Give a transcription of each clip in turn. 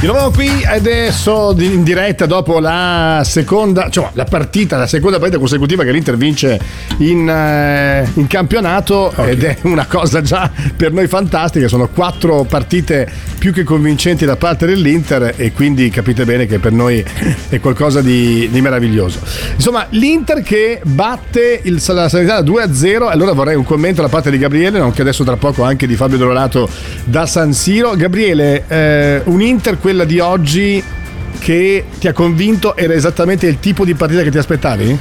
Di nuovo qui adesso in diretta dopo la seconda, cioè la partita, la seconda partita consecutiva che l'Inter vince in, eh, in campionato okay. ed è una cosa già per noi fantastica, sono quattro partite più che convincenti da parte dell'Inter e quindi capite bene che per noi è qualcosa di, di meraviglioso. Insomma, l'Inter che batte il, la Sanità 2-0, allora vorrei un commento da parte di Gabriele, nonché adesso tra poco anche di Fabio Dolorato da San Siro. Gabriele, eh, un Inter quella di oggi che ti ha convinto era esattamente il tipo di partita che ti aspettavi?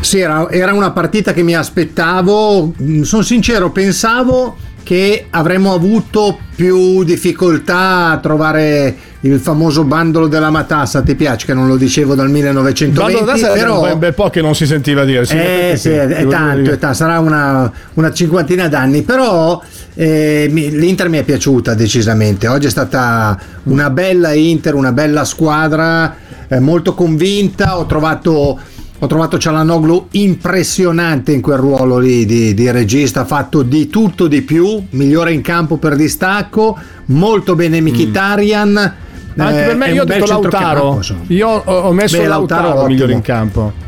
Sì, era, era una partita che mi aspettavo. Sono sincero, pensavo che avremmo avuto più difficoltà a trovare il famoso bandolo della matassa ti piace che non lo dicevo dal 1920 bandolo però è un bel po' che non si sentiva dire sì, eh, sì, è, è tanto, è tanto, sarà una, una cinquantina d'anni però eh, l'Inter mi è piaciuta decisamente oggi è stata una bella Inter una bella squadra eh, molto convinta ho trovato ho trovato Cialanoglu impressionante in quel ruolo lì di, di, regista, ha fatto di tutto di più, migliore in campo per distacco, molto bene Mkhitaryan. Mm. Anche per me, eh, io ho detto Lautaro. Io ho messo Beh, Lautaro, Lautaro migliore in campo.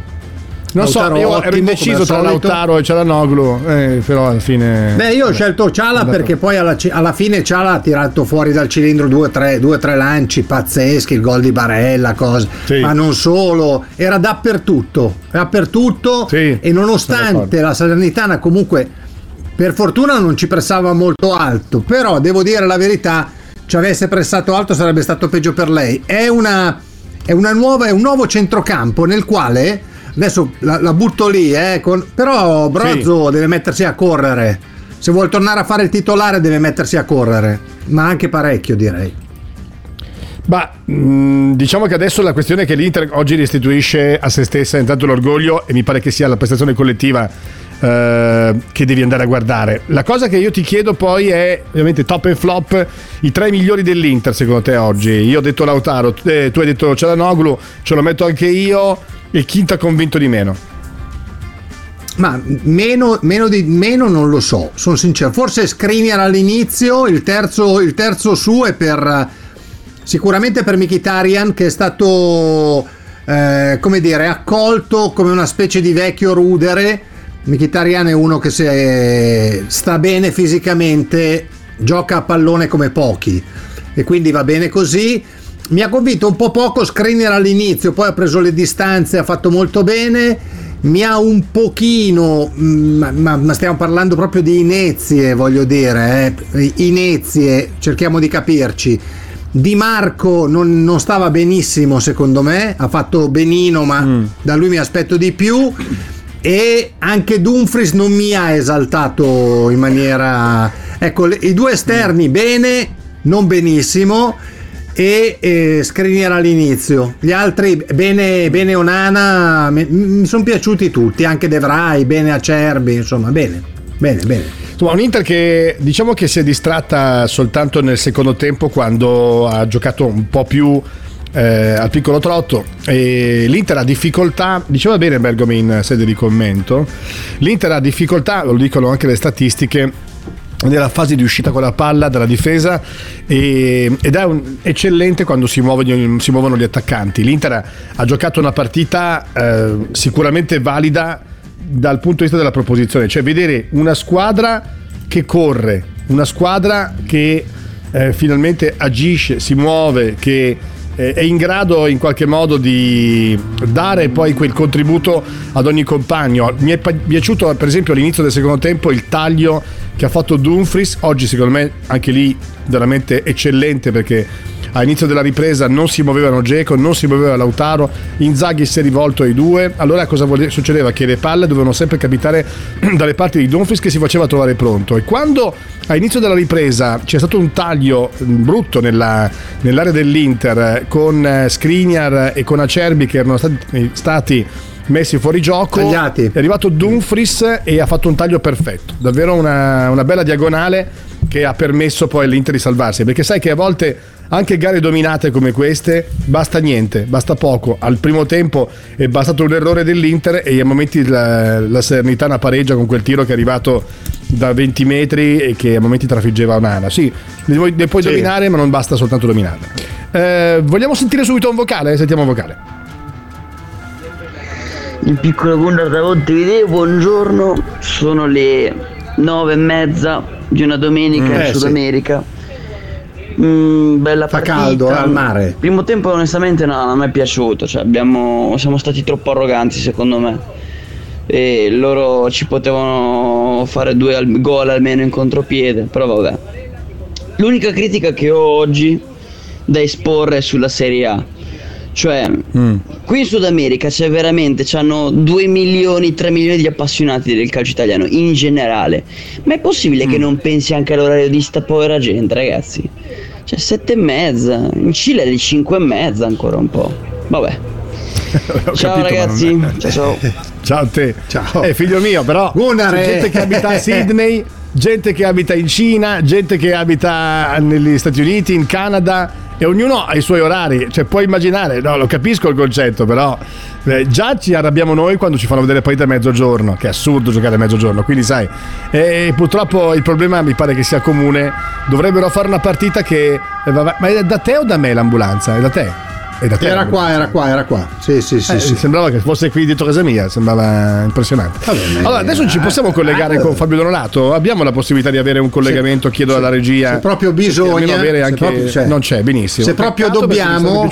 Non so, io ero indeciso tra Lautaro e Cialanoglu, eh, però alla fine... Beh, io ho scelto Ciala perché poi alla, alla, fine Ciala ha tirato fuori dal cilindro due o tre, tre, lanci pazzeschi, il gol di Barella, cose. Sì. ma non solo, era dappertutto, dappertutto sì, e nonostante la Salernitana comunque per fortuna non ci pressava molto alto, però devo dire la verità, ci avesse pressato alto sarebbe stato peggio per lei. È una, è una nuova, è un nuovo centrocampo nel quale adesso la, la butto lì, eh, con, però Brozzo sì. deve mettersi a correre. Se vuol tornare a fare il titolare deve mettersi a correre, ma anche parecchio direi. Ma mm, diciamo che adesso la questione è che l'Inter oggi restituisce a se stessa intanto l'orgoglio e mi pare che sia la prestazione collettiva eh, che devi andare a guardare. La cosa che io ti chiedo poi è ovviamente top e flop, i tre migliori dell'Inter secondo te oggi. Io ho detto Lautaro, eh, tu hai detto Cialanoglu, ce lo metto anche io e chi ti ha convinto di meno? Ma meno, meno, di, meno non lo so, sono sincero. Forse Skriniar all'inizio, il terzo, il terzo su è per sicuramente per Mkhitaryan che è stato eh, come dire accolto come una specie di vecchio rudere. Mkhitaryan è uno che se sta bene fisicamente, gioca a pallone come pochi e quindi va bene così mi ha convinto un po' poco Skriniar all'inizio, poi ha preso le distanze, ha fatto molto bene. Mi ha un pochino, mm, ma, ma stiamo parlando proprio di inezie, voglio dire, eh, inezie, cerchiamo di capirci. Di Marco non, non, stava benissimo secondo me, ha fatto benino, ma mm. da lui mi aspetto di più. E anche Dumfries non mi ha esaltato in maniera... Ecco, i due esterni bene, non benissimo e eh, Skriniar all'inizio. Gli altri, bene, bene Onana, mi, mi sono piaciuti tutti, anche De Vrij, bene Acerbi, insomma, bene, bene, bene. Un Inter che diciamo che si è distratta soltanto nel secondo tempo quando ha giocato un po' più eh, al piccolo trotto e l'Inter ha difficoltà, diceva bene Bergomi in sede di commento, l'Inter ha difficoltà, lo dicono anche le statistiche, nella fase di uscita con la palla dalla difesa e, ed è eccellente quando si muovono, si muovono, gli attaccanti. L'Inter ha giocato una partita eh, sicuramente valida dal punto di vista della proposizione, cioè vedere una squadra che corre, una squadra che eh, finalmente agisce, si muove, che eh, è in grado in qualche modo di dare poi quel contributo ad ogni compagno. Mi è piaciuto per esempio all'inizio del secondo tempo il taglio che ha fatto Dumfries, oggi secondo me anche lì veramente eccellente perché all'inizio della ripresa non si muovevano Geco, non si muoveva Lautaro, Inzaghi si è rivolto ai due, allora cosa succedeva? Che le palle dovevano sempre capitare dalle parti di Dumfries che si faceva trovare pronto e quando all'inizio della ripresa c'è stato un taglio mm, brutto nella- nell'area dell'Inter eh, con eh, Skriniar e con Acerbi che erano stati, stati messi fuori gioco. Tagliati. è arrivato Dumfries e ha fatto un taglio perfetto. Davvero una, una bella diagonale che ha permesso poi all'Inter di salvarsi. Perché sai che a volte anche gare dominate come queste basta niente, basta poco. Al primo tempo è bastato un errore dell'Inter e a momenti la, la Salernitana pareggia con quel tiro che è arrivato da 20 metri e che a momenti trafiggeva un'ana sì, le puoi, le puoi Sì. dominare ma non basta soltanto dominarle. Eh, vogliamo sentire subito un vocale? sentiamo un vocale Il piccolo Gundar da Montevideo, buongiorno, sono le nove e mezza di una domenica Mm, in eh, Sud sì. America. Mm, bella Fa partita. caldo, eh, al mare. Primo tempo onestamente no, non mi è piaciuto, cioè abbiamo- siamo stati troppo arroganti secondo me. E loro ci potevano fare due al- gol almeno in contropiede, però vabbè. L'unica critica che ho oggi da esporre è sulla Serie A. Cioè, qui in Sud America c'è veramente, c'hanno 2 milioni, 3 milioni di appassionati del calcio italiano in generale. Ma è possibile che non pensi anche all'orario di sta povera gente, ragazzi? Cioè, 7 e mezza, in Cile è di 5 e mezza ancora un po'. Vabbè. Ciao capito, ragazzi, ciao ciao. Ciao a te. Ciao. Eh, figlio mio, però eh. gente che abita a Sydney, gente che abita in Cina, gente che abita negli Stati Uniti, in Canada e ognuno ha i suoi orari. Cioè, puoi immaginare, no, lo capisco il concetto, però eh, già ci arrabbiamo noi quando ci fanno vedere partite a mezzogiorno, che è assurdo giocare a mezzogiorno. Quindi, sai, eh, purtroppo il problema mi pare che sia comune. Dovrebbero fare una partita che. eh, ma è da te o da me l'ambulanza? È da te? Era qua, l'ambulanza. era qua, era qua. Sì, sì, sì. Eh, sì. Sembrava che fosse qui dietro casa mia, sembrava impressionante. Vabbè, allora, adesso ci possiamo collegare con Fabio Dononato? Abbiamo la possibilità di avere un collegamento? Chiedo alla regia. se proprio bisogna, anche... proprio c'è. Non c'è, benissimo. Se proprio Peccato dobbiamo-.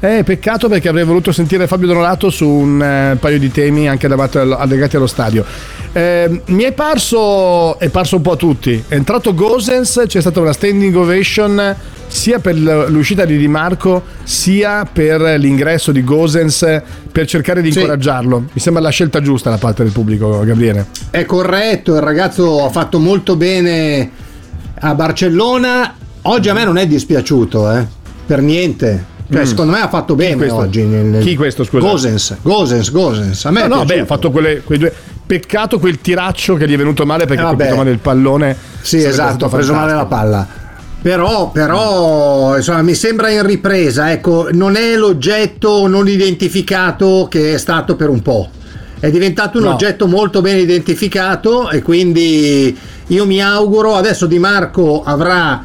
Eh, peccato perché avrei voluto sentire Fabio Dononato su un eh, paio di temi anche legati allo stadio. Eh, mi è parso, è parso un po' a tutti. È entrato Gosens, c'è stata una standing ovation sia per l'uscita di Di Marco sia per l'ingresso di Gosens per cercare di Sì. incoraggiarlo. Mi sembra la scelta giusta da parte del pubblico, Gabriele. È corretto, il ragazzo ha fatto molto bene a Barcellona. Oggi a me non è dispiaciuto, eh, per niente. Cioè, secondo me ha fatto bene questo? oggi. nel- Chi questo, scusa? Gosens, Gosens, Gosens. A me No, no, beh, ha fatto quelle- quei due. Peccato quel tiraccio che gli è venuto male perché Eh, ha colpito male il pallone. Sì, esatto, ha preso male la palla. Però, però, insomma, mi sembra in ripresa, ecco, non è l'oggetto non identificato che è stato per un po'. È diventato un No. oggetto molto ben identificato e quindi io mi auguro, adesso Di Marco avrà,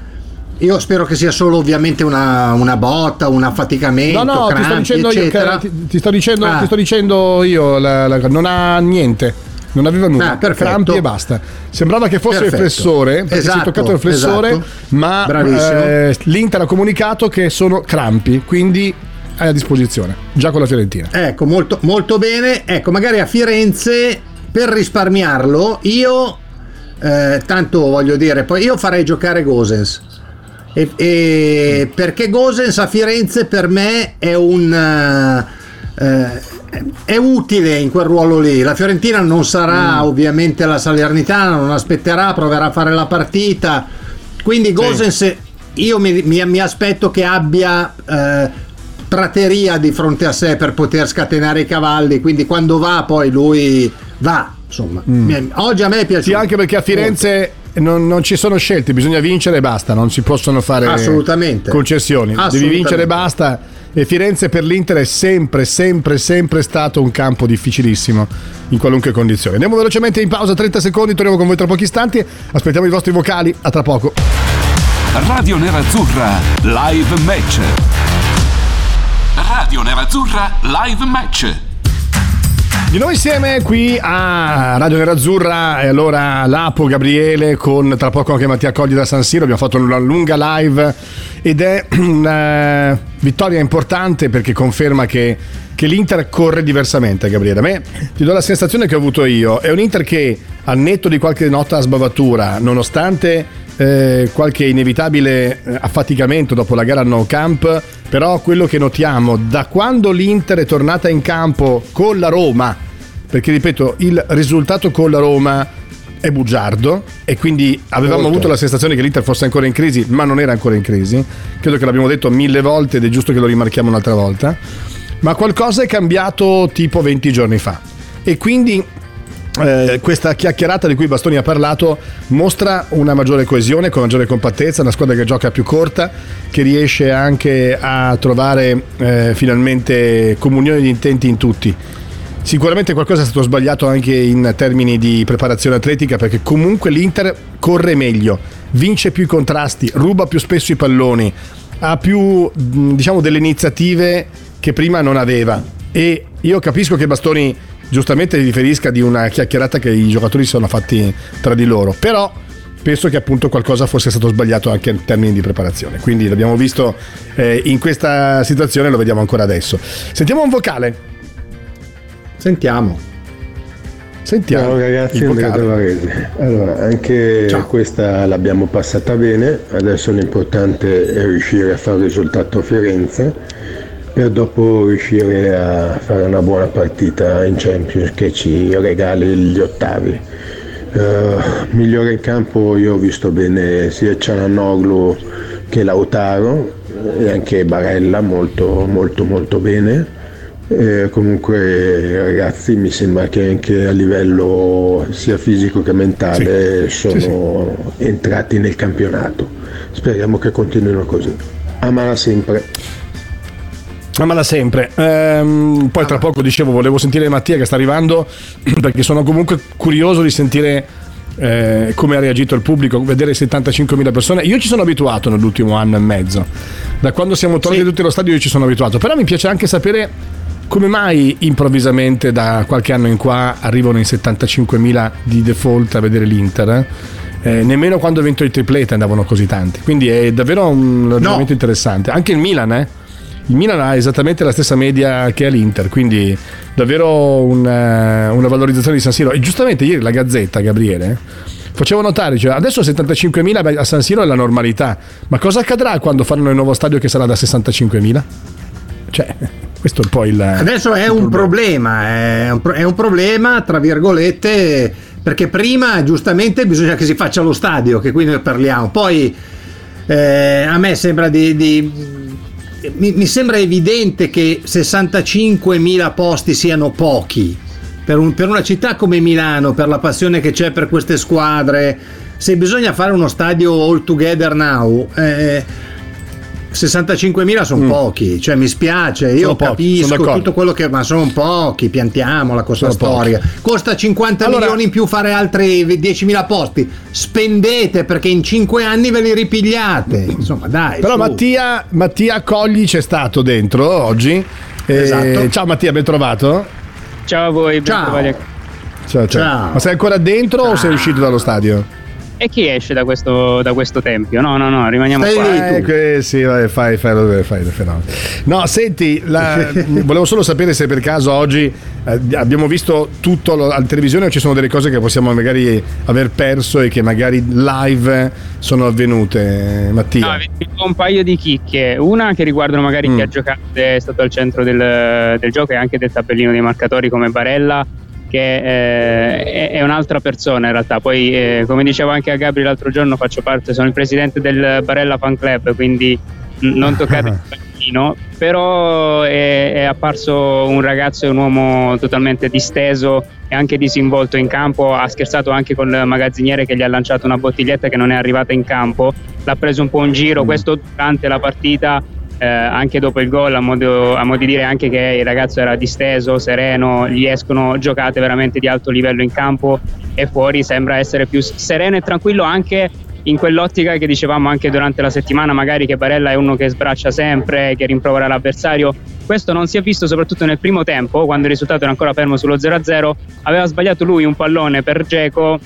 io spero che sia solo ovviamente una, una botta, un affaticamento, No, no, ti sto crampi, io, ti, ti sto dicendo, Ah. ti sto dicendo io la- la- non ha niente. Non aveva nulla, Ah, crampi e basta. Sembrava che fosse Perfetto. il flessore, perché si è Esatto, toccato il flessore, esatto. ma eh, l'Inter ha comunicato che sono crampi, quindi è a disposizione, già con la Fiorentina. Ecco, molto, molto bene. Ecco, magari a Firenze per risparmiarlo, io eh, tanto voglio dire, poi io farei giocare Gosens. E, e- perché Gosens a Firenze per me è un eh, eh, è utile in quel ruolo lì. La Fiorentina non sarà ovviamente la Salernitana, non aspetterà, proverà a fare la partita. Quindi Gosens io mi, mi- mi aspetto che abbia eh, prateria di fronte a sé per poter scatenare i cavalli. Quindi quando va, poi lui va. Insomma, Mi- oggi a me è piaciuto. Sì, anche perché a Firenze non, non ci sono scelte, bisogna vincere e basta, non si possono fare Assolutamente. concessioni. Devi Assolutamente. vincere e basta. E Firenze per l'Inter è sempre, sempre, sempre stato un campo difficilissimo in qualunque condizione. Andiamo velocemente in pausa, 30 secondi, torniamo con voi tra pochi istanti. Aspettiamo i vostri vocali, a tra poco. Radio Nerazzurra Live Match. Radio Nerazzurra Live Match. Di noi insieme qui a Radio Nerazzurra e allora Lapo, Gabriele con tra poco anche Mattia Cogli da San Siro abbiamo fatto una lunga live ed è una vittoria importante perché conferma che, che l'Inter corre diversamente, Gabriele. A me ti do la sensazione che ho avuto io, è un Inter che al netto di qualche nota sbavatura, nonostante eh, qualche inevitabile eh, affaticamento dopo la gara al No Camp, però quello che notiamo da quando l'Inter è tornata in campo con la Roma, perché ripeto, il risultato con la Roma è bugiardo e quindi avevamo Molto. avuto la sensazione che l'Inter fosse ancora in crisi, ma non era ancora in crisi. Credo che l'abbiamo detto mille volte ed è giusto che lo rimarchiamo un'altra volta. Ma qualcosa è cambiato tipo 20 giorni fa. E quindi eh, questa chiacchierata di cui Bastoni ha parlato mostra una maggiore coesione, con maggiore compattezza, una squadra che gioca più corta, che riesce anche a trovare eh, finalmente comunione di intenti in tutti. Sicuramente qualcosa è stato sbagliato anche in termini di preparazione atletica perché comunque l'Inter corre meglio, vince più i contrasti, ruba più spesso i palloni, ha più diciamo delle iniziative che prima non aveva e io capisco che Bastoni giustamente riferisca di una chiacchierata che i giocatori si sono fatti tra di loro, però penso che appunto qualcosa fosse stato sbagliato anche in termini di preparazione. Quindi l'abbiamo visto eh, in questa situazione, lo vediamo ancora adesso. Sentiamo un vocale. Sentiamo. Sentiamo. Ciao ragazzi, il Andrea vocale. Tavarese. Allora, anche Ciao. questa l'abbiamo passata bene, adesso l'importante è riuscire a fare un risultato a Firenze per dopo riuscire a fare una buona partita in Champions che ci regali gli ottavi. Eh, migliore in campo io ho visto bene sia Ciananoglu che Lautaro e anche Barella molto molto molto bene. Eh, comunque ragazzi mi sembra che anche a livello sia fisico che mentale sono entrati nel campionato. Speriamo che continuino così. Amala sempre. Amala sempre. Ehm, poi tra poco dicevo, volevo sentire Mattia che sta arrivando perché sono comunque curioso di sentire eh, come ha reagito il pubblico, vedere 75.000 persone. Io ci sono abituato nell'ultimo anno e mezzo. Da quando siamo tornati tutti allo stadio io ci sono abituato. Però mi piace anche sapere come mai improvvisamente da qualche anno in qua arrivano in 75.000 di default a vedere l'Inter. eh? Eh, nemmeno quando ha vinto il triplete andavano così tanti. Quindi è davvero un ragionamento interessante. Anche il Milan, eh? Il Milan ha esattamente la stessa media che ha l'Inter, quindi davvero una, una valorizzazione di San Siro. E giustamente ieri la Gazzetta, Gabriele, faceva notare, cioè, adesso 75.000 beh, a San Siro è la normalità, ma cosa accadrà quando faranno il nuovo stadio che sarà da 65.000? Cioè, questo è un po' il... Adesso è un problema, è un, è un problema, tra virgolette, perché prima giustamente bisogna che si faccia lo stadio, che qui ne parliamo. Poi eh, a me sembra di... di- mi, mi sembra evidente che 65.000 posti siano pochi. Per, un- per una città come Milano, per la passione che c'è per queste squadre, se bisogna fare uno stadio all together now, eh, 65.000 sono pochi, cioè mi spiace, io Mm. Sono pochi, capisco d'accordo. tutto quello che ma sono pochi, piantiamola questa Sono pochi. storia. Costa 50 Allora- milioni in più fare altri 10.000 posti. Spendete perché in 5 anni ve li ripigliate. Insomma, dai. Però su. Mattia, Mattia Cogli c'è stato dentro oggi. Eh, Esatto. Ciao Mattia, ben trovato. Ciao a voi, ben Ciao. Ciao, ciao. Ciao. Ma sei ancora dentro o sei uscito dallo stadio? E chi esce da questo, da questo tempio? No, no, no, rimaniamo Stai qua. lì. Eh, sì, vai, fai, fai, fai il fenomeno. No, senti, la- volevo solo sapere se per caso oggi eh, abbiamo visto tutto lo- alla televisione o ci sono delle cose che possiamo magari aver perso e che magari live sono avvenute, Mattia. No, vi dico un paio di chicche. Una che riguardano magari Mm. chi ha giocato, è stato al centro del, del gioco e anche del tabellino dei marcatori come Barella, che eh, è, un'altra persona in realtà. Poi, eh, come dicevo anche a Gabri l'altro giorno, faccio parte, sono il presidente del Barella Fan Club, quindi mm, non toccate il bambino. Però è, è apparso un ragazzo e un uomo totalmente disteso e anche disinvolto in campo. Ha scherzato anche col magazziniere che gli ha lanciato una bottiglietta che non è arrivata in campo. L'ha preso un po' in giro. Questo durante la partita eh, anche dopo il gol, a modo, a modo di dire anche che il ragazzo era disteso, sereno, gli escono giocate veramente di alto livello in campo e fuori sembra essere più sereno e tranquillo anche in quell'ottica che dicevamo anche durante la settimana, magari che Barella è uno che sbraccia sempre, che rimprovera l'avversario. Questo non si è visto soprattutto nel primo tempo, quando il risultato era ancora fermo sullo 0-0. Aveva sbagliato lui un pallone per Geco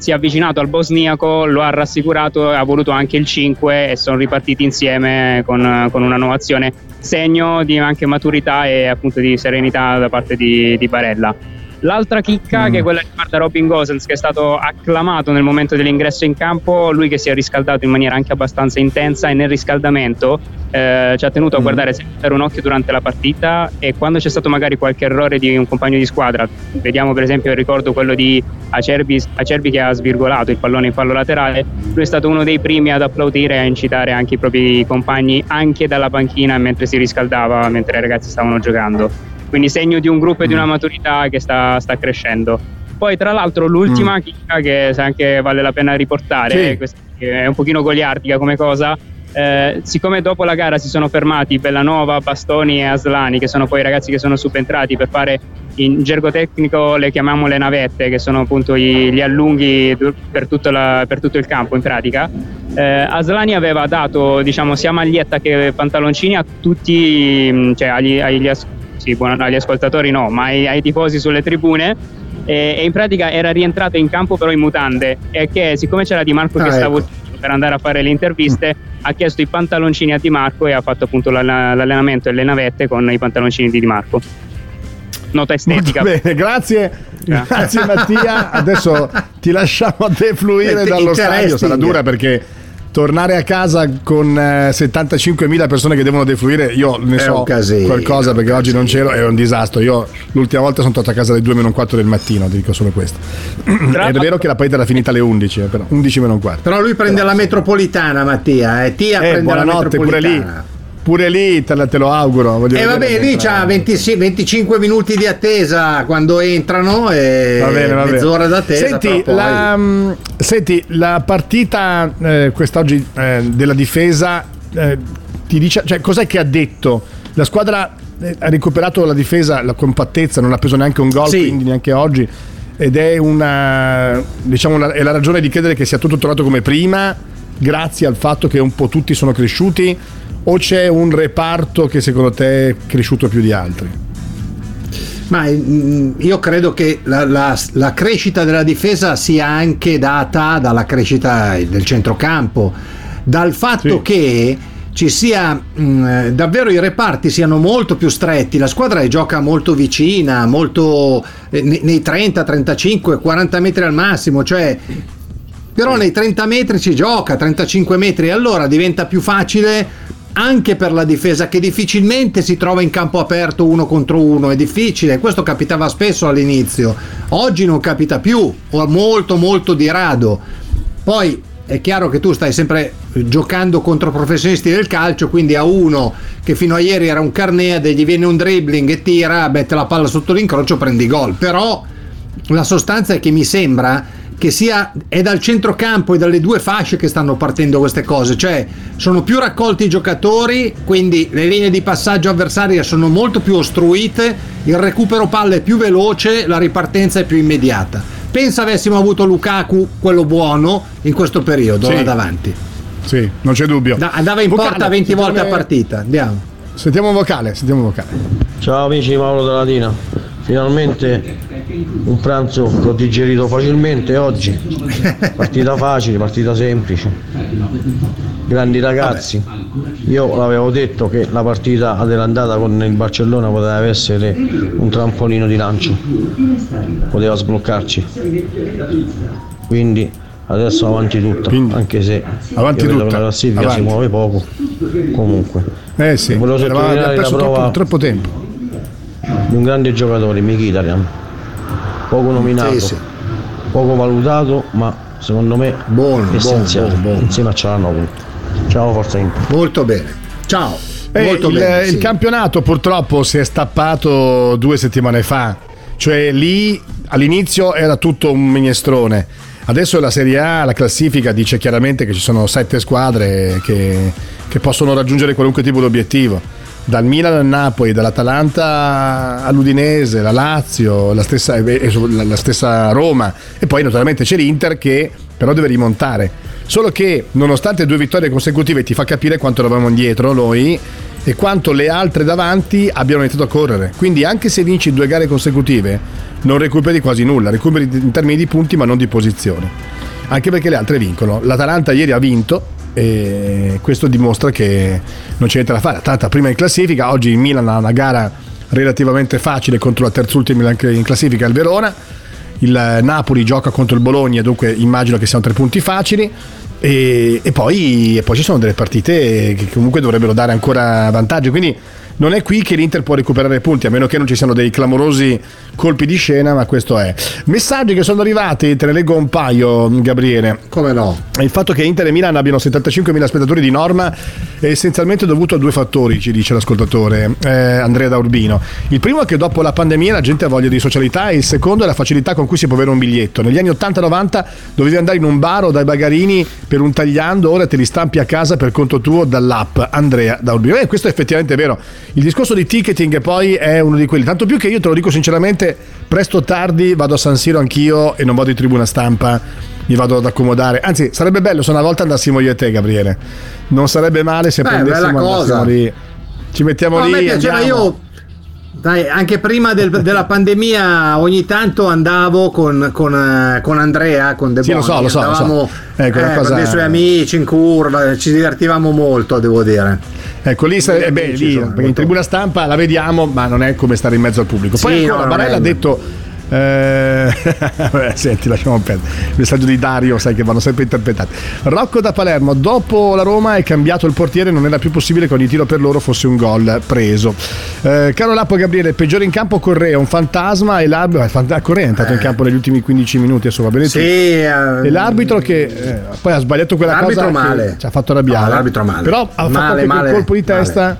si è avvicinato al bosniaco, lo ha rassicurato, ha voluto anche il 5 e sono ripartiti insieme con, con una nuova azione, segno di anche maturità e appunto di serenità da parte di, di Barella. L'altra chicca, Mm. che è quella riguarda Robin Gosens, che è stato acclamato nel momento dell'ingresso in campo, lui che si è riscaldato in maniera anche abbastanza intensa e nel riscaldamento eh, ci ha tenuto a Mm. guardare sempre un occhio durante la partita e quando c'è stato magari qualche errore di un compagno di squadra, vediamo per esempio il ricordo quello di Acerbi, Acerbi che ha svirgolato il pallone in fallo laterale, lui è stato uno dei primi ad applaudire e a incitare anche i propri compagni anche dalla panchina mentre si riscaldava, mentre i ragazzi stavano giocando quindi segno di un gruppo e di una maturità che sta, sta crescendo. Poi, tra l'altro, l'ultima chicca che se anche vale la pena riportare, Sì. è un pochino goliardica come cosa. eh, siccome dopo la gara si sono fermati Bellanova, Bastoni e Aslani, che sono poi i ragazzi che sono subentrati per fare in gergo tecnico le chiamiamo le navette, che sono appunto i- gli allunghi per tutto, la- per tutto il campo in pratica. Eh, Aslani aveva dato diciamo sia maglietta che pantaloncini a tutti, cioè agli, agli sì, buona- agli ascoltatori no, ma ai, ai tifosi sulle tribune. E, e in pratica era rientrato in campo però in mutande e che siccome c'era Di Marco Ah, che stava ecco. uscendo per andare a fare le interviste ha chiesto i pantaloncini a Di Marco e ha fatto appunto l'all- l'allenamento e le navette con i pantaloncini di Di Marco nota estetica Molto bene, grazie, grazie Mattia. Adesso ti lasciamo defluire Eh, dallo stadio. Sarà dura perché tornare a casa con eh, 75.000 persone che devono defluire, io ne È so casino, qualcosa perché oggi non c'ero, è un disastro. Io l'ultima volta sono tornato a casa alle 2 meno un quarto del mattino, ti dico solo questo. È vero che la partita era finita alle 11, eh, però 11 meno un quarto. Però lui prende la metropolitana, Mattia. Eh. Tia Eh, prende la buonanotte, pure lì. Pure lì te, te lo auguro. E vedere vabbè, lì c'ha 20 25 minuti di attesa quando entrano e Va bene, va bene. mezz'ora d'attesa. Senti, poi- la, mm, senti, la partita eh, quest'oggi eh, della difesa eh, ti dice, cioè, cos'è che ha detto? La squadra eh, ha recuperato la difesa, la compattezza, non ha preso neanche un gol, Sì. quindi neanche oggi. Ed è una, diciamo, una- è la ragione di credere che sia tutto tornato come prima, grazie al fatto che un po' tutti sono cresciuti, o c'è un reparto che secondo te è cresciuto più di altri? Ma mm, io credo che la, la- la crescita della difesa sia anche data dalla crescita del centrocampo, dal fatto Sì. che ci sia mm, davvero i reparti siano molto più stretti, la squadra gioca molto vicina, molto eh, ne- nei 30, 35, 40 metri al massimo, cioè però nei 30 metri si gioca, 35 metri, e allora diventa più facile anche per la difesa che difficilmente si trova in campo aperto uno contro uno, è difficile, questo capitava spesso all'inizio, oggi non capita più, o molto molto di rado. Poi è chiaro che tu stai sempre giocando contro professionisti del calcio, quindi a uno che fino a ieri era un Carneade, gli viene un dribbling e tira, mette la palla sotto l'incrocio, prendi gol. Però la sostanza è che mi sembra che sia è dal centrocampo e dalle due fasce che stanno partendo queste cose, cioè sono più raccolti i giocatori, quindi le linee di passaggio avversarie sono molto più ostruite, il recupero palle è più veloce, la ripartenza è più immediata. Pensa avessimo avuto Lukaku, quello buono, in questo periodo, Sì. là davanti. Sì, non c'è dubbio. Da- andava in Vocale, porta 20 volte a partita, andiamo. Sentiamo un vocale, sentiamo un vocale. Ciao amici di Mauro della Latina, finalmente un pranzo che ho digerito facilmente oggi, partita facile, partita semplice, grandi ragazzi. Io l'avevo detto che la partita dell'andata con il Barcellona poteva essere un trampolino di lancio, poteva sbloccarci. Quindi adesso avanti tutta, Quindi, anche se avanti tutta, la classifica avanti. si muove poco, comunque. Eh sì, Volevo sottolineare la troppo, prova- troppo tempo. di un grande giocatore, Mkhitaryan, poco nominato, Sì, sì. poco valutato, ma secondo me Buono, essenziale, buono, buono. insieme a Cialanoglu. Ciao Forza Inter. Molto bene. Ciao. Eh, Molto il, bene. il sì. campionato purtroppo si è stappato due settimane fa, cioè lì all'inizio era tutto un minestrone. Adesso la Serie A, la classifica dice chiaramente che ci sono sette squadre che, che possono raggiungere qualunque tipo di obiettivo. Dal Milan al Napoli, dall'Atalanta all'Udinese, la Lazio, la stessa, e- e la- la stessa Roma e poi naturalmente c'è l'Inter che però deve rimontare. Solo che nonostante due vittorie consecutive ti fa capire quanto eravamo indietro noi e quanto le altre davanti abbiano iniziato a correre. Quindi anche se vinci due gare consecutive non recuperi quasi nulla, recuperi in termini di punti ma non di posizione. Anche perché le altre vincono. L'Atalanta ieri ha vinto e questo dimostra che non c'è niente da fare. L'Atalanta prima in classifica, oggi il Milan ha una gara relativamente facile contro la terzultima in classifica, il Verona. Il Napoli gioca contro il Bologna, dunque immagino che siano tre punti facili. E, e poi, e poi ci sono delle partite che comunque dovrebbero dare ancora vantaggio. Quindi non è qui che l'Inter può recuperare punti, a meno che non ci siano dei clamorosi colpi di scena, ma questo è. Messaggi che sono arrivati, te ne leggo un paio, Gabriele. Come no? Il fatto che Inter e Milan abbiano 75.000 spettatori di norma è essenzialmente dovuto a due fattori, ci dice l'ascoltatore eh, Andrea da Urbino. Il primo è che dopo la pandemia la gente ha voglia di socialità e il secondo è la facilità con cui si può avere un biglietto. Negli anni 80-90 dovevi andare in un bar o dai bagarini per un tagliando, ora te li stampi a casa per conto tuo dall'app. Andrea da Urbino. E questo è effettivamente vero. Il discorso di ticketing poi è uno di quelli, tanto più che io te lo dico sinceramente, presto o tardi vado a San Siro anch'io e non vado in tribuna stampa, mi vado ad accomodare. Anzi, sarebbe bello se una volta andassimo io e te, Gabriele. Non sarebbe male se Beh, prendessimo cosa. lì. Ci mettiamo No, a lì. me piaceva io. Dai, anche prima del- della pandemia ogni tanto andavo con, con, eh, con Andrea, con De Sì, lo so, Boni, lo so, lo so. andavamo Ecco, una eh, cosa- con dei suoi amici in curva, ci divertivamo molto, devo dire. Ecco, lì, sare- eh, beh, lì perché in tribuna stampa la vediamo, ma non è come stare in mezzo al pubblico. Poi Sì, ancora, no, Barella ha detto. Eh, senti, lasciamo perdere. Il messaggio di Dario, sai che vanno sempre interpretati. Rocco da Palermo, dopo la Roma è cambiato il portiere, non era più possibile che ogni tiro per loro fosse un gol preso. Eh, caro Lappo Gabriele, peggiore in campo Correa, un fantasma e l'arbitro. eh, fant- Correa è entrato in campo negli ultimi 15 minuti, adesso va bene Sì, eh, E l'arbitro che eh, poi ha sbagliato quella L'arbitro cosa male. che ci ha fatto arrabbiare. No, l'arbitro male. Però ha fatto Male, anche male, quel colpo di male. testa.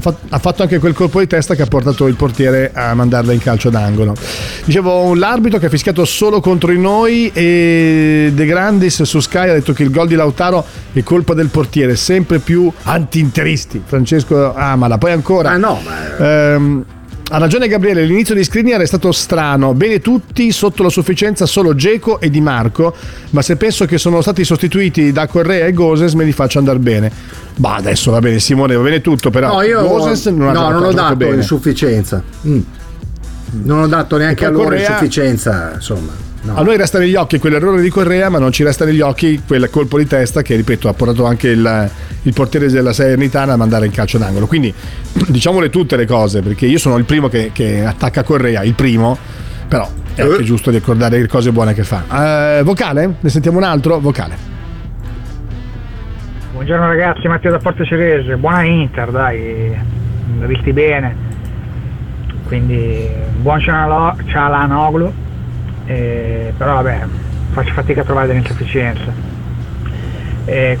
Ha fatto, anche quel colpo di testa che ha portato il portiere a mandarla in calcio d'angolo. Dicevo, l'arbitro che ha fischiato solo contro di noi e De Grandis su Sky ha detto che il gol di Lautaro è colpa del portiere, sempre più anti-interisti. Francesco Amala. Poi ancora... Ah, no, ma- Ehm, ha ragione Gabriele, l'inizio di Skriniar è stato strano, bene tutti, sotto la sufficienza solo Geco e Di Marco, ma se penso che sono stati sostituiti da Correa e Goses me li faccio andare bene. Bah adesso va bene Simone, va bene tutto, però No, io Goses non ha no, non ho dato bene. insufficienza. Mm. Non ho dato neanche a loro Correa- insufficienza, insomma. no. A noi resta negli occhi quell'errore di Correa, ma non ci resta negli occhi quel colpo di testa che, ripeto, ha portato anche il, il portiere della Salernitana a mandare in calcio d'angolo. Quindi diciamole tutte le cose, perché io sono il primo che, che attacca Correa, il primo, però è anche Eh. giusto ricordare le cose buone che fa. Eh, vocale? Ne sentiamo un altro? Vocale. Buongiorno ragazzi, Matteo da Porto Cerese, buona Inter, dai, l'ho visti bene, quindi buon Cialanoglu, eh, però vabbè, faccio fatica a trovare dell'insufficienza.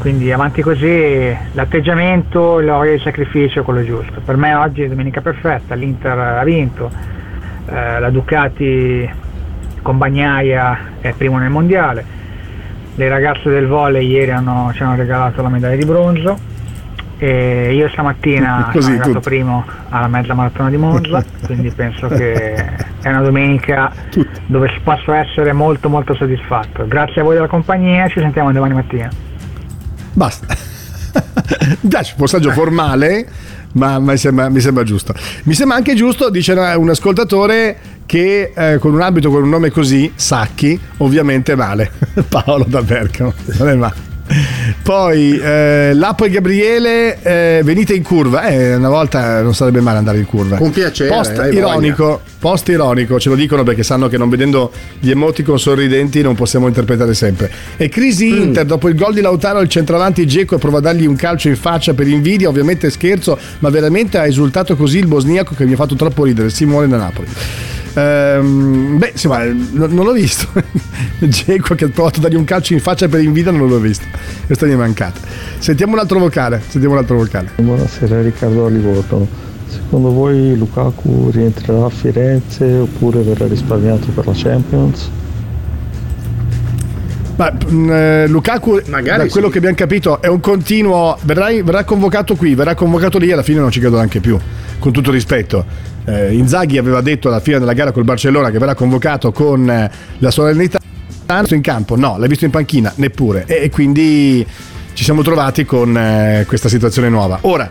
Quindi avanti così, l'atteggiamento e voglia di sacrificio è quello giusto. Per me oggi è domenica perfetta, l'Inter ha vinto, eh, la Ducati con Bagnaia è primo nel mondiale, le ragazze del volley ieri hanno- ci hanno regalato la medaglia di bronzo e io stamattina Così, sono arrivato tutto. primo alla mezza maratona di Monza quindi penso che è una domenica dove posso essere molto molto soddisfatto grazie a voi della compagnia ci sentiamo domani mattina Basta. Piace passaggio formale, ma, ma mi, sembra, mi sembra giusto. Mi sembra anche giusto, dice un ascoltatore, che eh, con un abito con un nome così, Sacchi, ovviamente male. Paolo da Bergamo, non è male. Poi eh, Lapo e Gabriele, eh, venite in curva. Eh, una volta non sarebbe male andare in curva. Con piacere, Post ironico, post ironico, ce lo dicono perché sanno che non vedendo gli emoticon sorridenti non possiamo interpretare sempre. E crisi Mm. Inter, dopo il gol di Lautaro, il centravanti Geco prova a dargli un calcio in faccia per invidia, ovviamente scherzo, ma veramente ha esultato così il bosniaco che mi ha fatto troppo ridere, Simone da Napoli. Ehm, beh, insomma, non, non l'ho visto. Geco che ha provato a dargli un calcio in faccia per invidia, non l'ho visto. Questa mi è mancata. Sentiamo un altro vocale. Sentiamo un altro vocale. Buonasera Riccardo Livorno. Secondo voi Lukaku rientrerà a Firenze oppure verrà risparmiato per la Champions? Ma mh, eh, Lukaku, Magari da quello sì. che abbiamo capito, è un continuo. Verrà, verrà convocato qui, verrà convocato lì, alla fine non ci credo neanche più. Con tutto rispetto, eh, Inzaghi aveva detto alla fine della gara col Barcellona che verrà convocato con eh, la solennità. Visto in campo, no, l'hai visto in panchina, neppure. E, e quindi ci siamo trovati con eh, questa situazione nuova. Ora,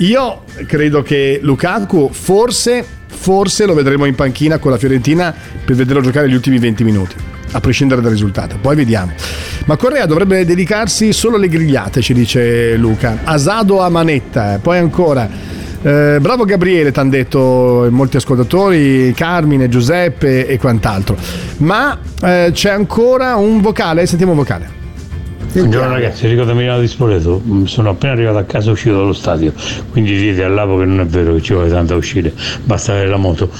Io credo che Lukaku forse, forse lo vedremo in panchina con la Fiorentina per vederlo giocare gli ultimi 20 minuti. A prescindere dal risultato, poi vediamo. Ma Correa dovrebbe dedicarsi solo alle grigliate, ci dice Luca. Asado a manetta, eh. poi ancora. Eh, bravo Gabriele, ti hanno detto molti ascoltatori, Carmine, Giuseppe e quant'altro. Ma eh, c'è ancora un vocale, sentiamo un vocale. Buongiorno ragazzi, Enrico da Milano di Spoleto. Mm, Sono appena arrivato a casa uscito dallo stadio, quindi dite al Lapo che non è vero che ci vuole tanto a uscire, basta avere la moto.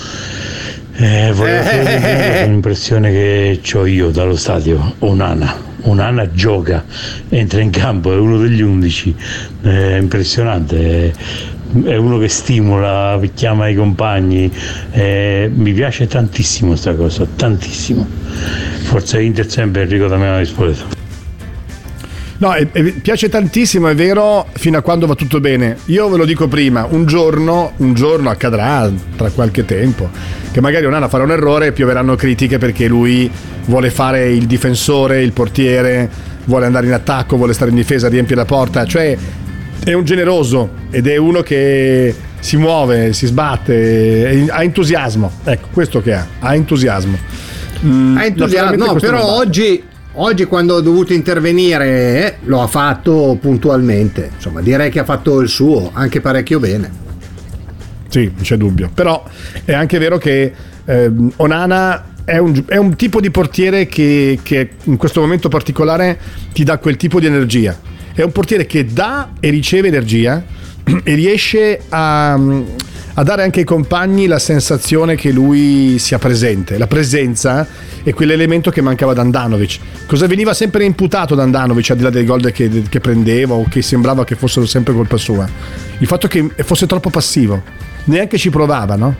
Eh, volevo dire l'impressione che ho io dallo stadio, Onana. Onana gioca, entra in campo, è uno degli undici, è impressionante. È, è uno che stimola, chiama i compagni, eh, mi piace tantissimo questa cosa, tantissimo. Forza Inter sempre Enrico da Milano di Spoleto. No, e- e piace tantissimo, è vero, fino a quando va tutto bene. Io ve lo dico prima, un giorno, un giorno accadrà tra qualche tempo, che magari Onana farà un errore e pioveranno critiche perché lui vuole fare il difensore, il portiere, vuole andare in attacco, vuole stare in difesa, riempie la porta, cioè è un generoso ed è uno che si muove, si sbatte, ha entusiasmo. Ecco, questo che ha, ha entusiasmo. Mm, Ha entusiasmo, no, però oggi, oggi quando ho dovuto intervenire eh, lo ha fatto puntualmente. Insomma, direi che ha fatto il suo, anche parecchio bene. Sì, non c'è dubbio. Però è anche vero che ehm, Onana è un, è un tipo di portiere che, che in questo momento particolare ti dà quel tipo di energia. È un portiere che dà e riceve energia e riesce a, a dare anche ai compagni la sensazione che lui sia presente. La presenza è quell'elemento che mancava ad Andanovic. Cosa veniva sempre imputato da Andanovic, al di là dei gol che, che prendeva o che sembrava che fossero sempre colpa sua? Il fatto che fosse troppo passivo, neanche ci provava, no?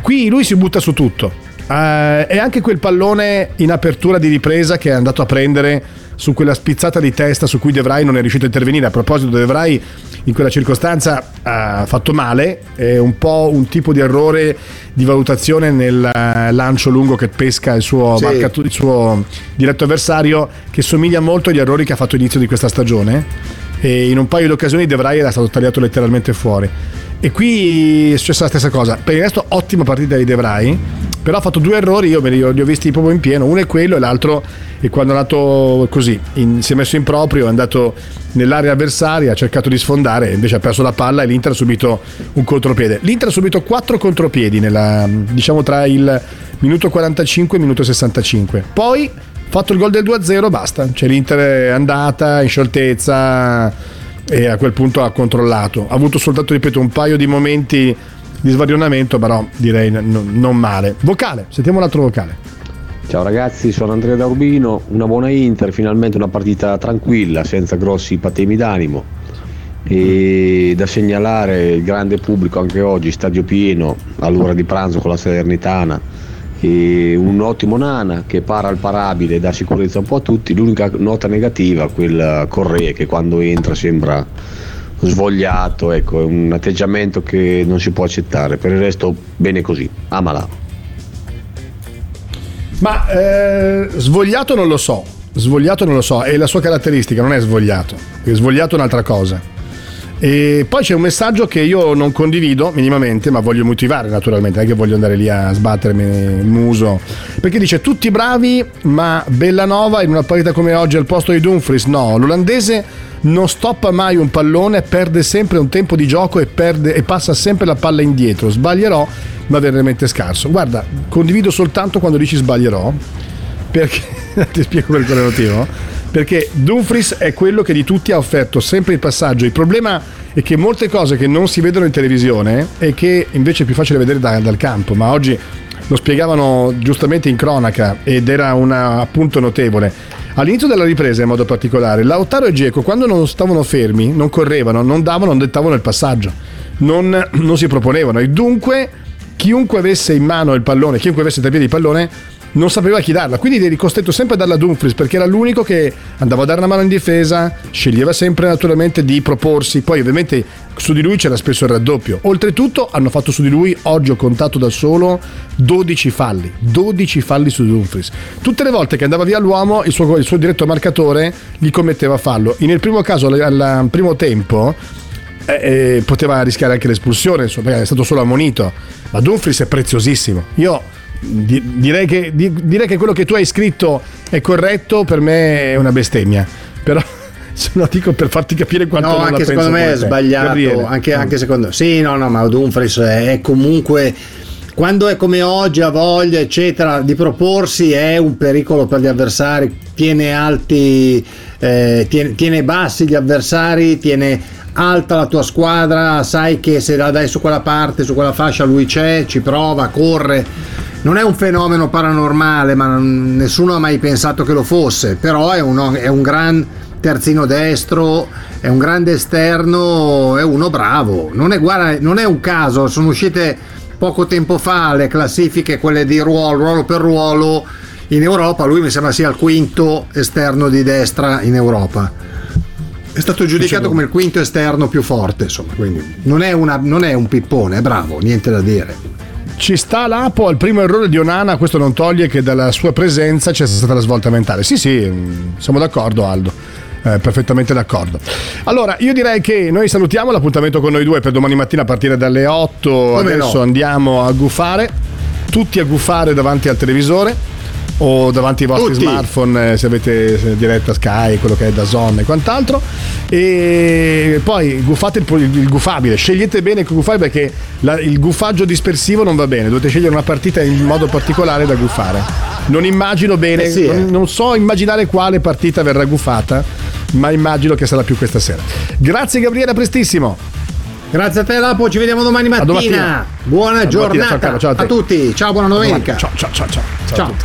Qui lui si butta su tutto. Eh, e anche quel pallone in apertura di ripresa che è andato a prendere su quella spizzata di testa su cui De Vrij non è riuscito a intervenire. A proposito, De Vrij in quella circostanza ha fatto male, è un po' un tipo di errore di valutazione nel eh, lancio lungo che pesca il suo, Sì. marcato- il suo diretto avversario, che somiglia molto agli errori che ha fatto inizio di questa stagione. E in un paio di occasioni De Vrij era stato tagliato letteralmente fuori. E qui è successa la stessa cosa. Per il resto, ottima partita di De Vrij. Però ha fatto due errori, io me li ho, li ho visti proprio in pieno. Uno è quello e l'altro è quando è andato così, in- si è messo in proprio, è andato nell'area avversaria, ha cercato di sfondare, invece ha perso la palla e l'Inter ha subito un contropiede. L'Inter ha subito quattro contropiedi nella, diciamo tra il minuto 45 e il minuto 65. Poi fatto il gol del 2-0, basta. Cioè l'Inter è andata in scioltezza e a quel punto ha controllato. Ha avuto soltanto, ripeto, un paio di momenti di svarionamento, però direi n- non male. Vocale, sentiamo l'altro vocale. Ciao ragazzi, sono Andrea da Urbino, una buona Inter, finalmente una partita tranquilla, senza grossi patemi d'animo. E da segnalare il grande pubblico anche oggi, stadio pieno, all'ora di pranzo con la Salernitana. E un ottimo Nana che para al parabile e dà sicurezza un po' a tutti. L'unica nota negativa, quel Correa che quando entra sembra svogliato, ecco, è un atteggiamento che non si può accettare. Per il resto bene così, amala. Ma eh, svogliato non lo so, svogliato non lo so, è la sua caratteristica, non è svogliato, è svogliato un'altra cosa. E poi c'è un messaggio che io non condivido minimamente, ma voglio motivare naturalmente, non è che voglio andare lì a sbattermi il muso. Perché dice tutti bravi, ma Bellanova in una partita come oggi al posto di Dumfries, no, l'olandese non stoppa mai un pallone, perde sempre un tempo di gioco e, perde, e passa sempre la palla indietro. Sbaglierò, ma veramente scarso. Guarda, condivido soltanto quando dici sbaglierò, perché ti spiego per quale motivo. Perché Dumfries è quello che di tutti ha offerto sempre il passaggio. Il problema è che molte cose che non si vedono in televisione e che invece è più facile vedere da- dal campo, ma oggi lo spiegavano giustamente in cronaca ed era un appunto notevole. All'inizio della ripresa in modo particolare, Lautaro e Geco quando non stavano fermi, non correvano, non davano, non dettavano il passaggio, non, non si proponevano. E dunque chiunque avesse in mano il pallone, chiunque avesse tra piedi il pallone non sapeva chi darla, quindi eri costretto sempre a darla a Dumfries perché era l'unico che andava a dare una mano in difesa, sceglieva sempre naturalmente di proporsi, poi ovviamente su di lui c'era spesso il raddoppio. Oltretutto hanno fatto su di lui, oggi ho contato da solo 12 falli, 12 falli su Dumfries. Tutte le volte che andava via l'uomo, il suo, il suo diretto marcatore gli commetteva fallo. E nel primo caso, al primo tempo, eh, eh, poteva rischiare anche l'espulsione, insomma, è stato solo ammonito. Ma Dumfries è preziosissimo. Io di- direi, che, di- direi che quello che tu hai scritto è corretto, per me è una bestemmia. Però se lo dico per farti capire quanto No, anche secondo me è sbagliato. Anche, anche secondo Sì, no, no, ma Dumfries è comunque. Quando è come oggi, ha voglia, eccetera, di proporsi è un pericolo per gli avversari. Tiene alti, eh, tiene, tiene bassi gli avversari, tiene alta la tua squadra. Sai che se la dai su quella parte, su quella fascia, lui c'è, ci prova, corre. Non è un fenomeno paranormale, ma nessuno ha mai pensato che lo fosse. Però è, uno- è un gran terzino destro, è un grande esterno, è uno bravo. Non è, guarda, non è un caso, sono uscite poco tempo fa le classifiche, quelle di ruolo, ruolo per ruolo in Europa. Lui mi sembra sia il quinto esterno di destra in Europa. È stato giudicato come il quinto esterno più forte, insomma, quindi non è, una- non è un pippone, è bravo, niente da dire. Ci sta l'Apo al primo errore di Onana, questo non toglie che dalla sua presenza c'è stata la svolta mentale. Sì, sì, mm, siamo d'accordo Aldo. Eh, perfettamente d'accordo. Allora, io direi che noi salutiamo l'appuntamento con noi due per domani mattina a partire dalle 8. Come Adesso no? andiamo a gufare, tutti a gufare davanti al televisore o davanti ai vostri Tutti. smartphone eh, se avete diretta Sky, quello che è da Zone e quant'altro. E poi guffate il, il gufabile, scegliete bene il gufabile perché la- il guffaggio dispersivo non va bene, dovete scegliere una partita in modo particolare da guffare. Non immagino bene, Eh sì, eh. non, so immaginare quale partita verrà guffata, ma immagino che sarà più questa sera. Grazie Gabriele, a prestissimo. Grazie a te, Lapo, ci vediamo domani mattina. domattina. Buona A domattina, giornata ciao, Carlo, ciao a a tutti. Ciao, buona domenica. Ciao, ciao, ciao, ciao. Ciao. a tutti.